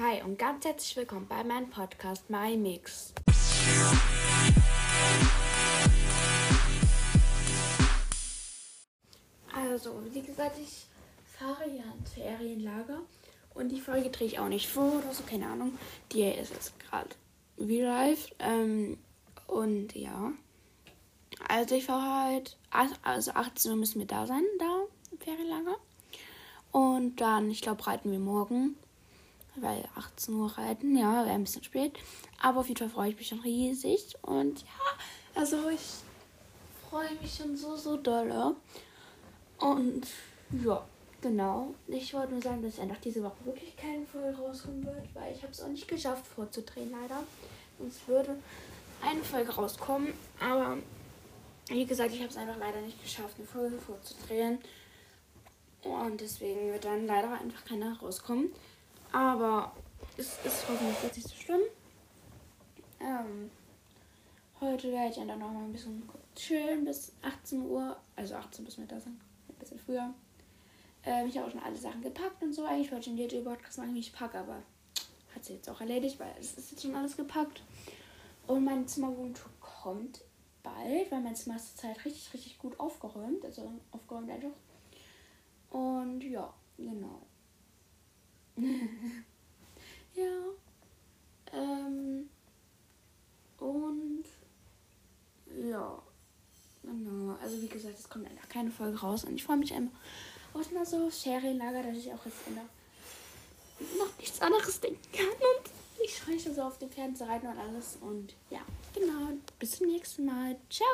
Hi und ganz herzlich willkommen bei meinem Podcast My Mix. Also, wie gesagt, ich fahre ja ins Ferienlager und die Folge drehe ich auch nicht vor oder so, keine Ahnung. Die ist jetzt gerade real life. Ähm, und ja. Also ich fahre halt, also 18 Uhr müssen wir da sein, da im Ferienlager. Und dann, ich glaube, reiten wir morgen. Weil 18 Uhr reiten, ja, wäre ein bisschen spät. Aber auf jeden Fall freue ich mich schon riesig. Und ja, also ich freue mich schon so, so doll. Und ja, genau. Ich wollte nur sagen, dass einfach diese Woche wirklich keine Folge rauskommen wird, weil ich habe es auch nicht geschafft vorzudrehen, leider. Sonst würde eine Folge rauskommen. Aber wie gesagt, ich habe es einfach leider nicht geschafft, eine Folge vorzudrehen. Und deswegen wird dann leider einfach keiner rauskommen. Aber es ist hoffentlich jetzt nicht so schlimm. Ähm, heute werde ich dann noch mal ein bisschen chillen bis 18 Uhr. Also 18 bis Mittag sein. Ein bisschen früher. Ähm, ich habe auch schon alle Sachen gepackt und so. Eigentlich wollte ich den DJ-Podcast machen, wie ich packe, aber hat sie jetzt auch erledigt, weil es ist jetzt schon alles gepackt. Und meine Zimmerwohntour kommt bald, weil mein Zimmer ist zur Zeit richtig, richtig gut aufgeräumt. Also aufgeräumt einfach. Und ja, genau. ja. Ähm. Und ja. Genau. Also wie gesagt, es kommt einfach keine Folge raus. Und ich freue mich einfach auf mal so Ferienlager, dass ich auch jetzt immer noch nichts anderes denken kann. Und ich freue mich so auf den Fernseher und alles. Und ja, genau. Bis zum nächsten Mal. Ciao.